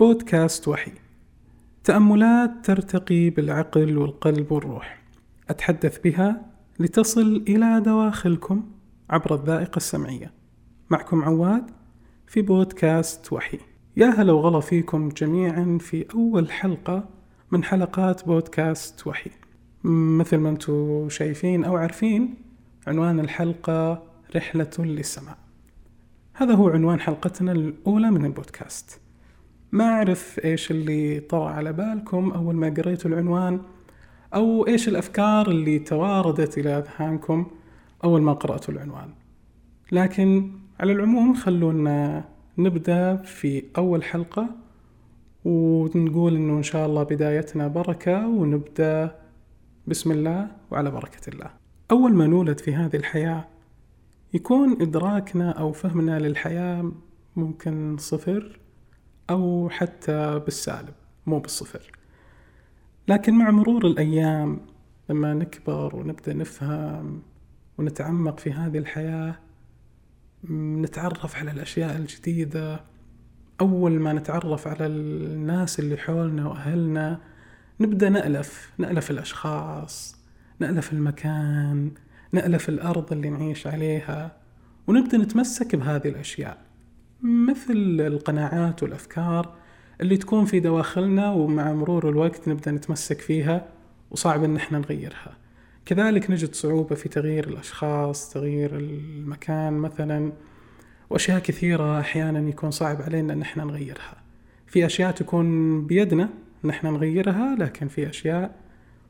بودكاست وحي. تأملات ترتقي بالعقل والقلب والروح. أتحدث بها لتصل إلى دواخلكم عبر الذائقة السمعية. معكم عواد في بودكاست وحي. يا هلا وغلا فيكم جميعا في أول حلقة من حلقات بودكاست وحي. مثل ما أنتم شايفين أو عارفين عنوان الحلقة رحلة للسماء. هذا هو عنوان حلقتنا الأولى من البودكاست. ما أعرف إيش اللي طرأ على بالكم أول ما قريتوا العنوان أو إيش الأفكار اللي تواردت إلى أذهانكم أول ما قرأتوا العنوان. لكن على العموم خلونا نبدأ في أول حلقة ونقول إنه إن شاء الله بدايتنا بركة ونبدأ بسم الله وعلى بركة الله. أول ما نولد في هذه الحياة يكون إدراكنا أو فهمنا للحياة ممكن صفر أو حتى بالسالب مو بالصفر. لكن مع مرور الأيام لما نكبر ونبدأ نفهم ونتعمق في هذه الحياة نتعرف على الأشياء الجديدة أول ما نتعرف على الناس اللي حولنا وأهلنا نبدأ نألف نألف الأشخاص نألف المكان نألف الأرض اللي نعيش عليها ونبدأ نتمسك بهذه الأشياء. مثل القناعات والأفكار اللي تكون في دواخلنا ومع مرور الوقت نبدأ نتمسك فيها وصعب إن إحنا نغيرها. كذلك نجد صعوبة في تغيير الأشخاص تغيير المكان مثلا وأشياء كثيرة أحيانا يكون صعب علينا إن إحنا نغيرها. في أشياء تكون بيدنا إن إحنا نغيرها لكن في أشياء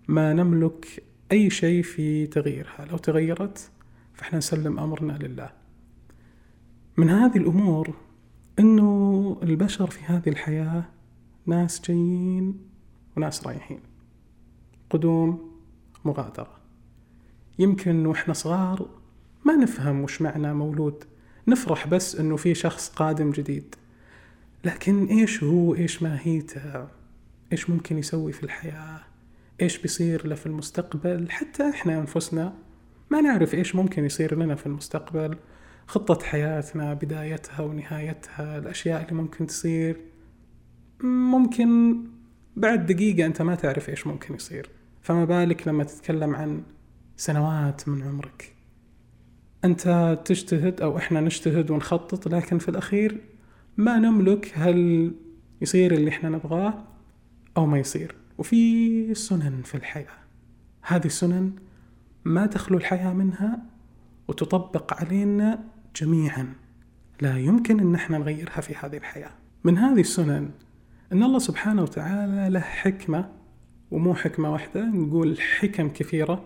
ما نملك أي شيء في تغييرها. لو تغيرت فإحنا نسلم أمرنا لله. من هذه الأمور أنه البشر في هذه الحياة ناس جايين وناس رايحين. قدوم مغادرة. يمكن وإحنا صغار ما نفهم وش معنى مولود. نفرح بس أنه في شخص قادم جديد. لكن إيش هو؟ إيش ماهيته؟ إيش ممكن يسوي في الحياة؟ إيش بيصير له في المستقبل؟ حتى إحنا أنفسنا ما نعرف إيش ممكن يصير لنا في المستقبل. خطة حياتنا بدايتها ونهايتها الأشياء اللي ممكن تصير. ممكن بعد دقيقة أنت ما تعرف إيش ممكن يصير. فما بالك لما تتكلم عن سنوات من عمرك. أنت تجتهد أو إحنا نجتهد ونخطط لكن في الأخير ما نملك هل يصير اللي إحنا نبغاه أو ما يصير. وفي سنن في الحياة. هذه السنن ما تخلو الحياة منها وتطبق علينا جميعا. لا يمكن أن إحنا نغيرها في هذه الحياة. من هذه السنن أن الله سبحانه وتعالى له حكمة ومو حكمة واحدة نقول حكم كثيرة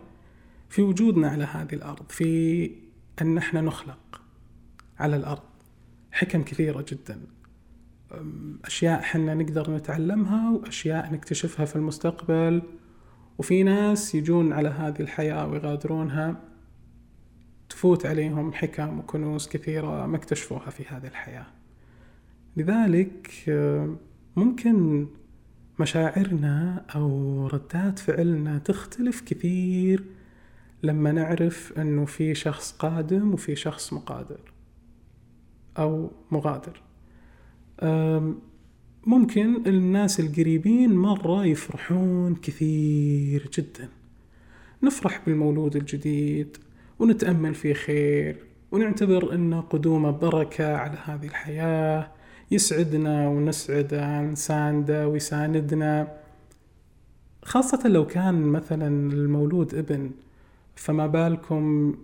في وجودنا على هذه الأرض في أن إحنا نخلق على الأرض. حكم كثيرة جدا. أشياء حنا نقدر نتعلمها وأشياء نكتشفها في المستقبل. وفي ناس يجون على هذه الحياة ويغادرونها. تفوت عليهم حكم وكنوز كثيرة ما اكتشفوها في هذه الحياة. لذلك ممكن مشاعرنا أو ردات فعلنا تختلف كثير لما نعرف أنه في شخص قادم وفي شخص مقادر أو مغادر. ممكن الناس القريبين مرة يفرحون كثير جدا. نفرح بالمولود الجديد ونتأمل في خير ونعتبر أن قدومه بركة على هذه الحياة. يسعدنا ونسعده نسانده ويساندنا خاصة لو كان مثلا المولود ابن. فما بالكم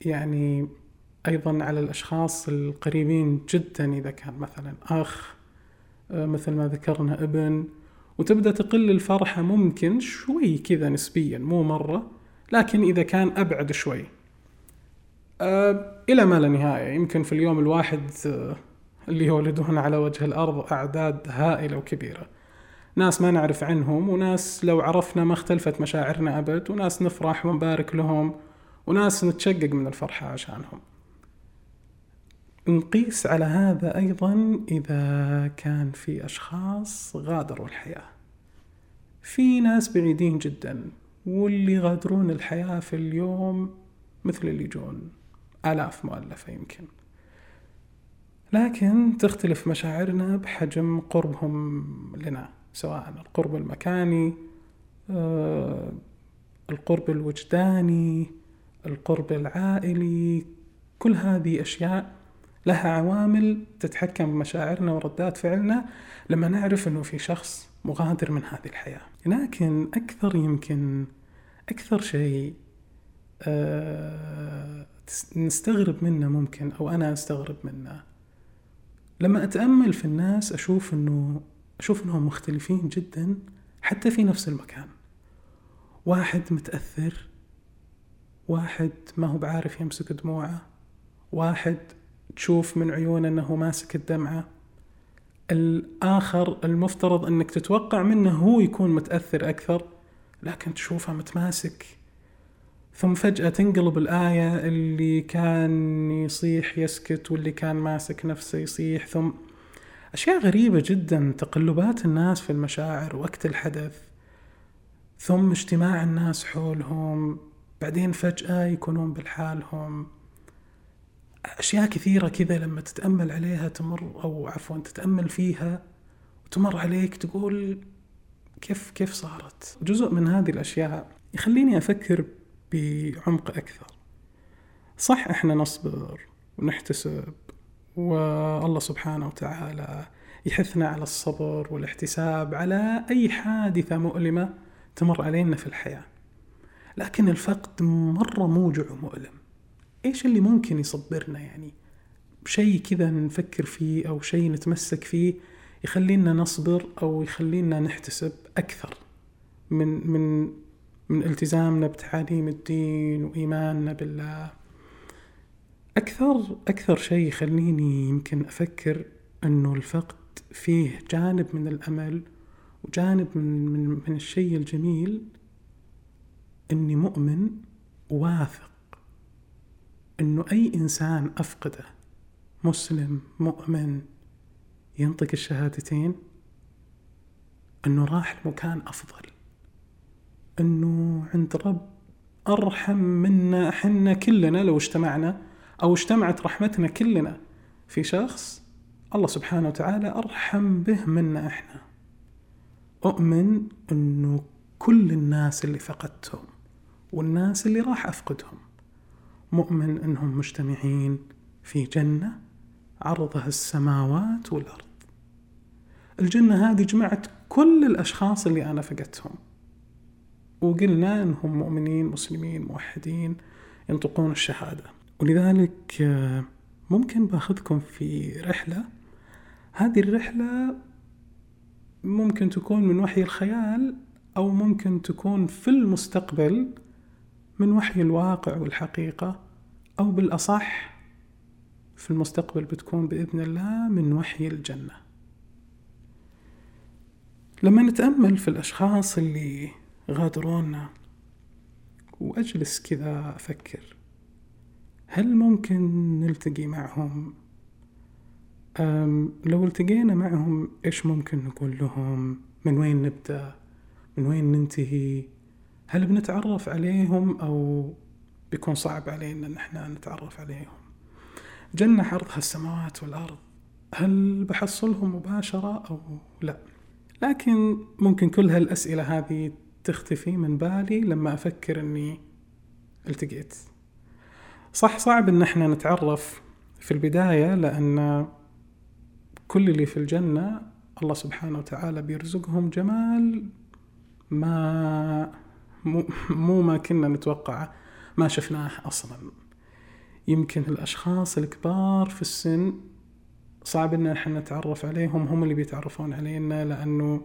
يعني أيضا على الأشخاص القريبين جدا إذا كان مثلا أخ آه، مثل ما ذكرنا ابن. وتبدأ تقل الفرحة ممكن شوي كذا نسبيا مو مرة لكن إذا كان أبعد شوي. أه إلى ما لا نهاية. يمكن في اليوم الواحد أه اللي يولدون على وجه الأرض أعداد هائلة وكبيرة. ناس ما نعرف عنهم وناس لو عرفنا ما اختلفت مشاعرنا أبد وناس نفرح ونبارك لهم وناس نتشقق من الفرحة عشانهم. نقيس على هذا أيضا إذا كان في أشخاص غادروا الحياة. في ناس بعيدين جدا واللي يغادرون الحياة في اليوم مثل اللي يجون. آلاف مؤلفة يمكن. لكن تختلف مشاعرنا بحجم قربهم لنا سواء القرب المكاني آه، القرب الوجداني القرب العائلي كل هذه أشياء لها عوامل تتحكم بمشاعرنا وردات فعلنا لما نعرف أنه في شخص مغادر من هذه الحياة. لكن أكثر يمكن أكثر شيء أه نستغرب منه ممكن أو أنا أستغرب منه. لما أتأمل في الناس أشوف أنه أشوف أنهم مختلفين جدا حتى في نفس المكان. واحد متأثر واحد ما هو بعارف يمسك دموعه واحد تشوف من عيونه أنه ماسك الدمعة. الآخر المفترض أنك تتوقع منه هو يكون متأثر أكثر لكن تشوفه متماسك. ثم فجأة تنقلب الآية اللي كان يصيح يسكت واللي كان ماسك نفسه يصيح. ثم أشياء غريبة جدا تقلبات الناس في المشاعر وقت الحدث. ثم اجتماع الناس حولهم بعدين فجأة يكونون بالحالهم. أشياء كثيرة كذا لما تتأمل عليها تمر أو عفوا تتأمل فيها وتمر عليك تقول كيف كيف صارت؟ جزء من هذه الأشياء يخليني أفكر بعمق أكثر. صح إحنا نصبر ونحتسب والله سبحانه وتعالى يحثنا على الصبر والاحتساب على أي حادثة مؤلمة تمر علينا في الحياة. لكن الفقد مرة موجع ومؤلم. إيش اللي ممكن يصبرنا؟ يعني شيء كذا نفكر فيه أو شيء نتمسك فيه يخلينا نصبر أو يخلينا نحتسب أكثر من من من التزامنا بتعاليم الدين وإيماننا بالله. أكثر أكثر شيء يخليني يمكن أفكر أنه الفقد فيه جانب من الأمل وجانب من, من, من الشيء الجميل أني مؤمن واثق أنه أي إنسان أفقده مسلم مؤمن ينطق الشهادتين أنه راح لمكان أفضل. أنه عند رب أرحم منا حنا كلنا لو اجتمعنا أو اجتمعت رحمتنا كلنا. في شخص الله سبحانه وتعالى أرحم به منا إحنا. أؤمن أنه كل الناس اللي فقدتهم والناس اللي راح أفقدهم مؤمن أنهم مجتمعين في جنة عرضها السماوات والأرض. الجنة هذه جمعت كل الأشخاص اللي أنا فقدتهم. وقلنا أنهم مؤمنين مسلمين موحدين ينطقون الشهادة. ولذلك آه، ممكن بأخذكم في رحلة. هذه الرحلة ممكن تكون من وحي الخيال أو ممكن تكون في المستقبل من وحي الواقع والحقيقة أو بالأصح في المستقبل بتكون بإذن الله من وحي الجنة. لما نتأمل في الأشخاص اللي غادرونا وأجلس كذا أفكر. هل ممكن نلتقي معهم؟ أم لو التقينا معهم إيش ممكن نقول لهم؟ من وين نبدأ؟ من وين ننتهي؟ هل بنتعرف عليهم أو بيكون صعب علينا إن إحنا نتعرف عليهم؟ جنة عرضها السماوات والأرض. هل بحصلهم مباشرة أو لا؟ لكن ممكن كل هالأسئلة هذه تختفي من بالي لما أفكر أني التقيت. صح صعب أن إحنا نتعرف في البداية لأن كل اللي في الجنة الله سبحانه وتعالى بيرزقهم جمال ما مو ما كنا نتوقعه ما شفناه أصلا. يمكن الأشخاص الكبار في السن صعب إن إحنا نتعرف عليهم هم اللي بيتعرفون علينا لأنه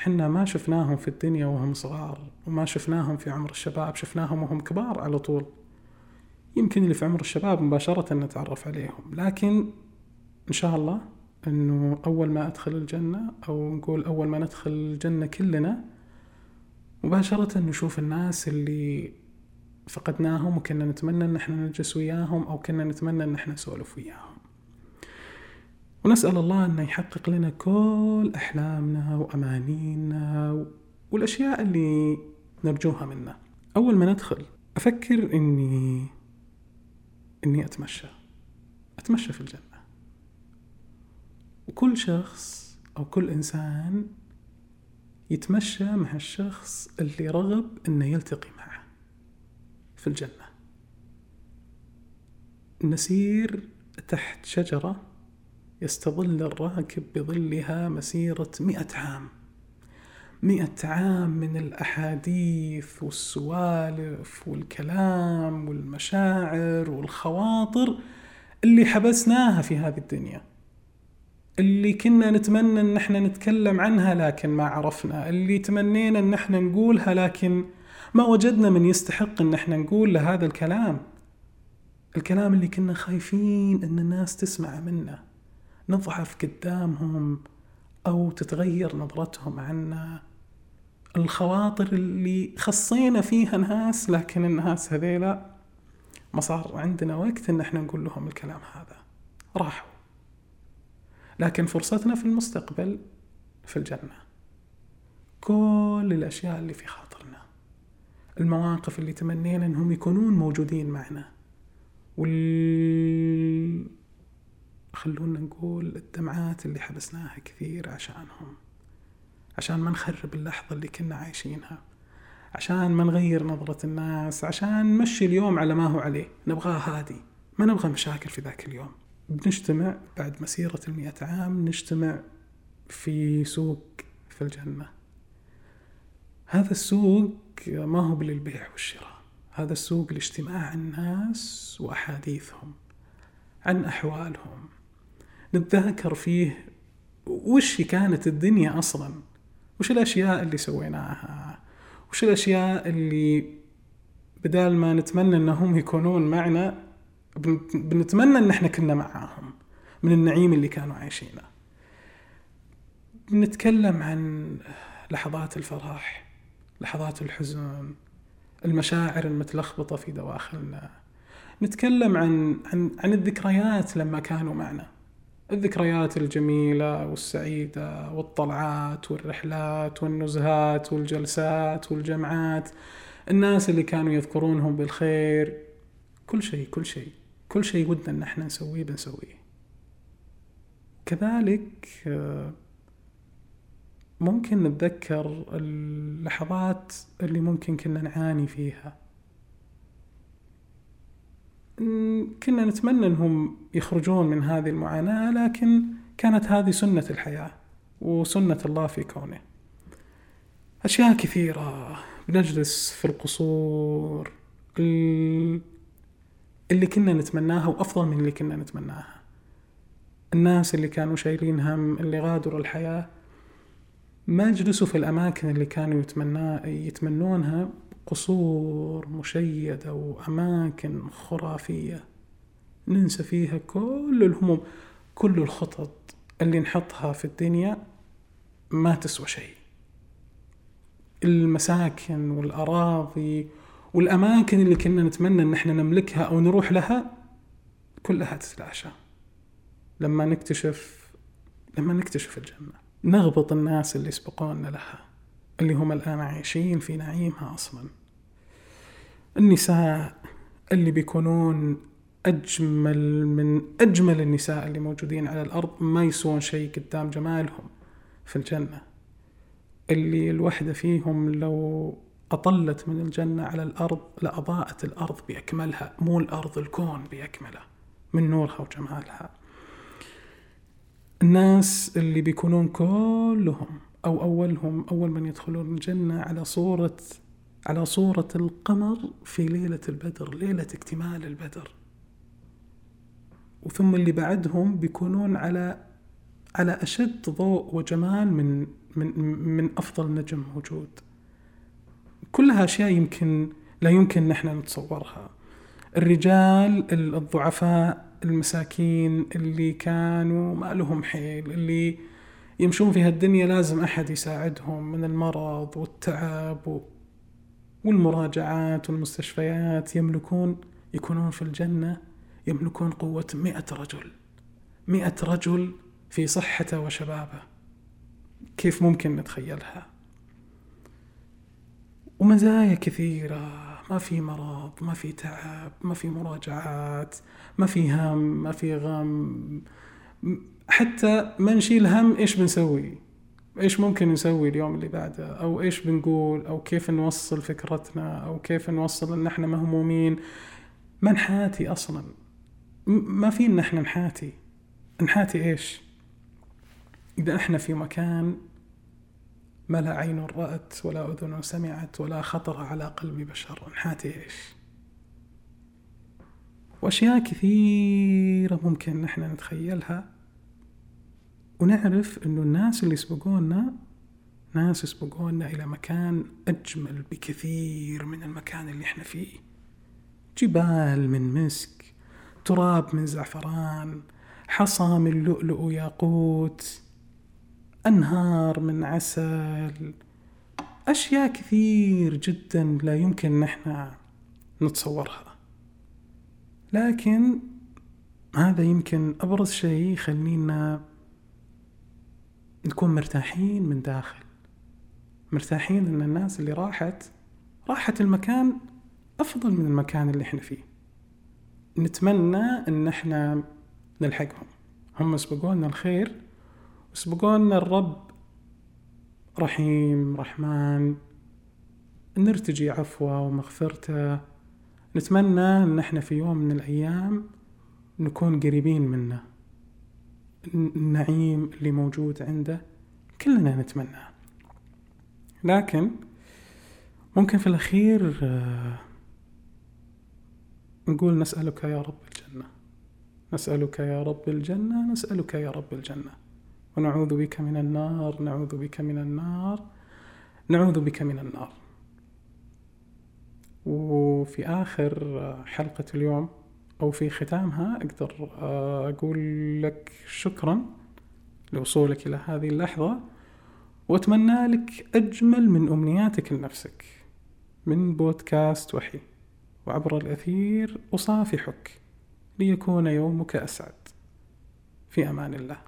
حنا ما شفناهم في الدنيا وهم صغار وما شفناهم في عمر الشباب شفناهم وهم كبار على طول. يمكن اللي في عمر الشباب مباشرة نتعرف عليهم لكن إن شاء الله أنه أول ما أدخل الجنة أو نقول أول ما ندخل الجنة كلنا مباشرة نشوف الناس اللي فقدناهم وكنا نتمنى إن إحنا نجلس وياهم أو كنا نتمنى إن إحنا نسولف وياهم. ونسأل الله انه يحقق لنا كل أحلامنا وأمانينا والأشياء اللي نرجوها منه أول ما ندخل أفكر إني إني أتمشى. أتمشى في الجنة. وكل شخص أو كل إنسان يتمشى مع الشخص اللي رغب إنه يلتقي معه في الجنة. نسير تحت شجرة يستظل الراكب بظلها مسيرة مئة عام. مئة عام من الأحاديث والسوالف والكلام والمشاعر والخواطر اللي حبسناها في هذه الدنيا اللي كنا نتمنى إن إحنا نتكلم عنها لكن ما عرفنا اللي تمنينا إن إحنا نقولها لكن ما وجدنا من يستحق إن إحنا نقول له هذا الكلام. الكلام اللي كنا خايفين إن الناس تسمع منه. نضعف قدامهم أو تتغير نظرتهم عنا. الخواطر اللي خصينا فيها ناس لكن الناس هذيلا ما صار عندنا وقت إن إحنا نقول لهم الكلام هذا. راحوا. لكن فرصتنا في المستقبل في الجنة. كل الأشياء اللي في خاطرنا. المواقف اللي تمنينا أنهم يكونون موجودين معنا. وال خلونا نقول الدمعات اللي حبسناها كثير عشانهم عشان ما نخرب اللحظة اللي كنا عايشينها عشان ما نغير نظرة الناس عشان نمشي اليوم على ما هو عليه. نبغاه هادي ما نبغى مشاكل في ذاك اليوم. بنجتمع بعد مسيرة المئة عام نجتمع في سوق في الجنة. هذا السوق ما هو للبيع والشراء. هذا السوق لاجتماع الناس وأحاديثهم عن أحوالهم. نتذاكر فيه وش كانت الدنيا أصلا؟ وش الأشياء اللي سويناها؟ وش الأشياء اللي بدال ما نتمنى أنهم يكونون معنا بنتمنى إن إحنا كنا معاهم من النعيم اللي كانوا عايشينه. بنتكلم عن لحظات الفرح لحظات الحزن المشاعر المتلخبطة في دواخلنا. نتكلم عن عن عن الذكريات لما كانوا معنا. الذكريات الجميلة والسعيدة والطلعات والرحلات والنزهات والجلسات والجمعات. الناس اللي كانوا يذكرونهم بالخير. كل شيء كل شيء كل شيء ودنا إن إحنا نسويه بنسويه. كذلك ممكن نتذكر اللحظات اللي ممكن كنا نعاني فيها. كنا نتمنى انهم يخرجون من هذه المعاناة لكن كانت هذه سنة الحياة وسنة الله في كونه. أشياء كثيرة. بنجلس في القصور اللي كنا نتمناها وأفضل من اللي كنا نتمناها. الناس اللي كانوا شايلين هم اللي غادروا الحياة ما جلسوا في الأماكن اللي كانوا يتمنى يتمنونها. قصور مشيدة وأماكن خرافية. ننسى فيها كل الهموم كل الخطط اللي نحطها في الدنيا ما تسوى شيء. المساكن والأراضي والأماكن اللي كنا نتمنى إن إحنا نملكها أو نروح لها كلها تتلاشى. لما نكتشف لما نكتشف الجنة نغبط الناس اللي سبقونا لها اللي هم الآن عايشين في نعيمها أصلا. النساء اللي بيكونون أجمل من أجمل النساء اللي موجودين على الأرض ما يسوون شيء قدام جمالهم في الجنة. اللي الوحدة فيهم لو أطلت من الجنة على الأرض لأضاءت الأرض بأكملها مو الأرض الكون بأكمله من نورها وجمالها. الناس اللي بيكونون كلهم أو أولهم أول من يدخلون الجنة على صورة على صورة القمر في ليلة البدر ليلة اكتمال البدر. وثم اللي بعدهم بيكونون على على أشد ضوء وجمال من من من أفضل نجم موجود. كلها أشياء يمكن لا يمكن نحن نتصورها. الرجال الضعفاء المساكين اللي كانوا ما لهم حيل اللي يمشون في هالدنيا لازم أحد يساعدهم من المرض والتعب والمراجعات والمستشفيات يملكون يكونون في الجنة يملكون قوة مئة رجل. مئة رجل في صحته وشبابه. كيف ممكن نتخيلها؟ ومزايا كثيرة. ما في مرض ما في تعب ما في مراجعات ما في هم ما في غم. حتى ما نشيل هم إيش بنسوي؟ إيش ممكن نسوي اليوم اللي بعده؟ أو إيش بنقول؟ أو كيف نوصل فكرتنا؟ أو كيف نوصل إن إحنا مهمومين؟ ما نحاتي أصلا. ما فينا إحنا نحاتي. نحاتي إيش؟ إذا إحنا في مكان ما لا عين رأت ولا أذن سمعت ولا خطر على قلب بشر نحاتي إيش؟ وأشياء كثيرة ممكن نحن نتخيلها. ونعرف إنه الناس اللي سبقونا ناس سبقونا إلى مكان أجمل بكثير من المكان اللي إحنا فيه. جبال من مسك تراب من زعفران حصى من لؤلؤ وياقوت أنهار من عسل أشياء كثير جدا لا يمكن نحن نتصورها. لكن هذا يمكن أبرز شيء يخلينا نكون مرتاحين من داخل. مرتاحين إن الناس اللي راحت راحت المكان أفضل من المكان اللي إحنا فيه. نتمنى إن إحنا نلحقهم. هم سبقونا الخير وسبقونا الرب رحيم رحمن نرتجي عفوه ومغفرته. نتمنى إن إحنا في يوم من الأيام نكون قريبين منه. النعيم اللي موجود عنده كلنا نتمناه لكن ممكن في الأخير آه، نقول نسألك يا رب الجنة. نسألك يا رب الجنة نسألك يا رب الجنة. ونعوذ بك من النار نعوذ بك من النار نعوذ بك من النار. وفي آخر حلقة اليوم أو في ختامها أقدر آه، أقول لك شكرا لوصولك إلى هذه اللحظة وأتمنى لك أجمل من أمنياتك لنفسك من بودكاست وحي وعبر الأثير أصافحك ليكون يومك أسعد. في أمان الله.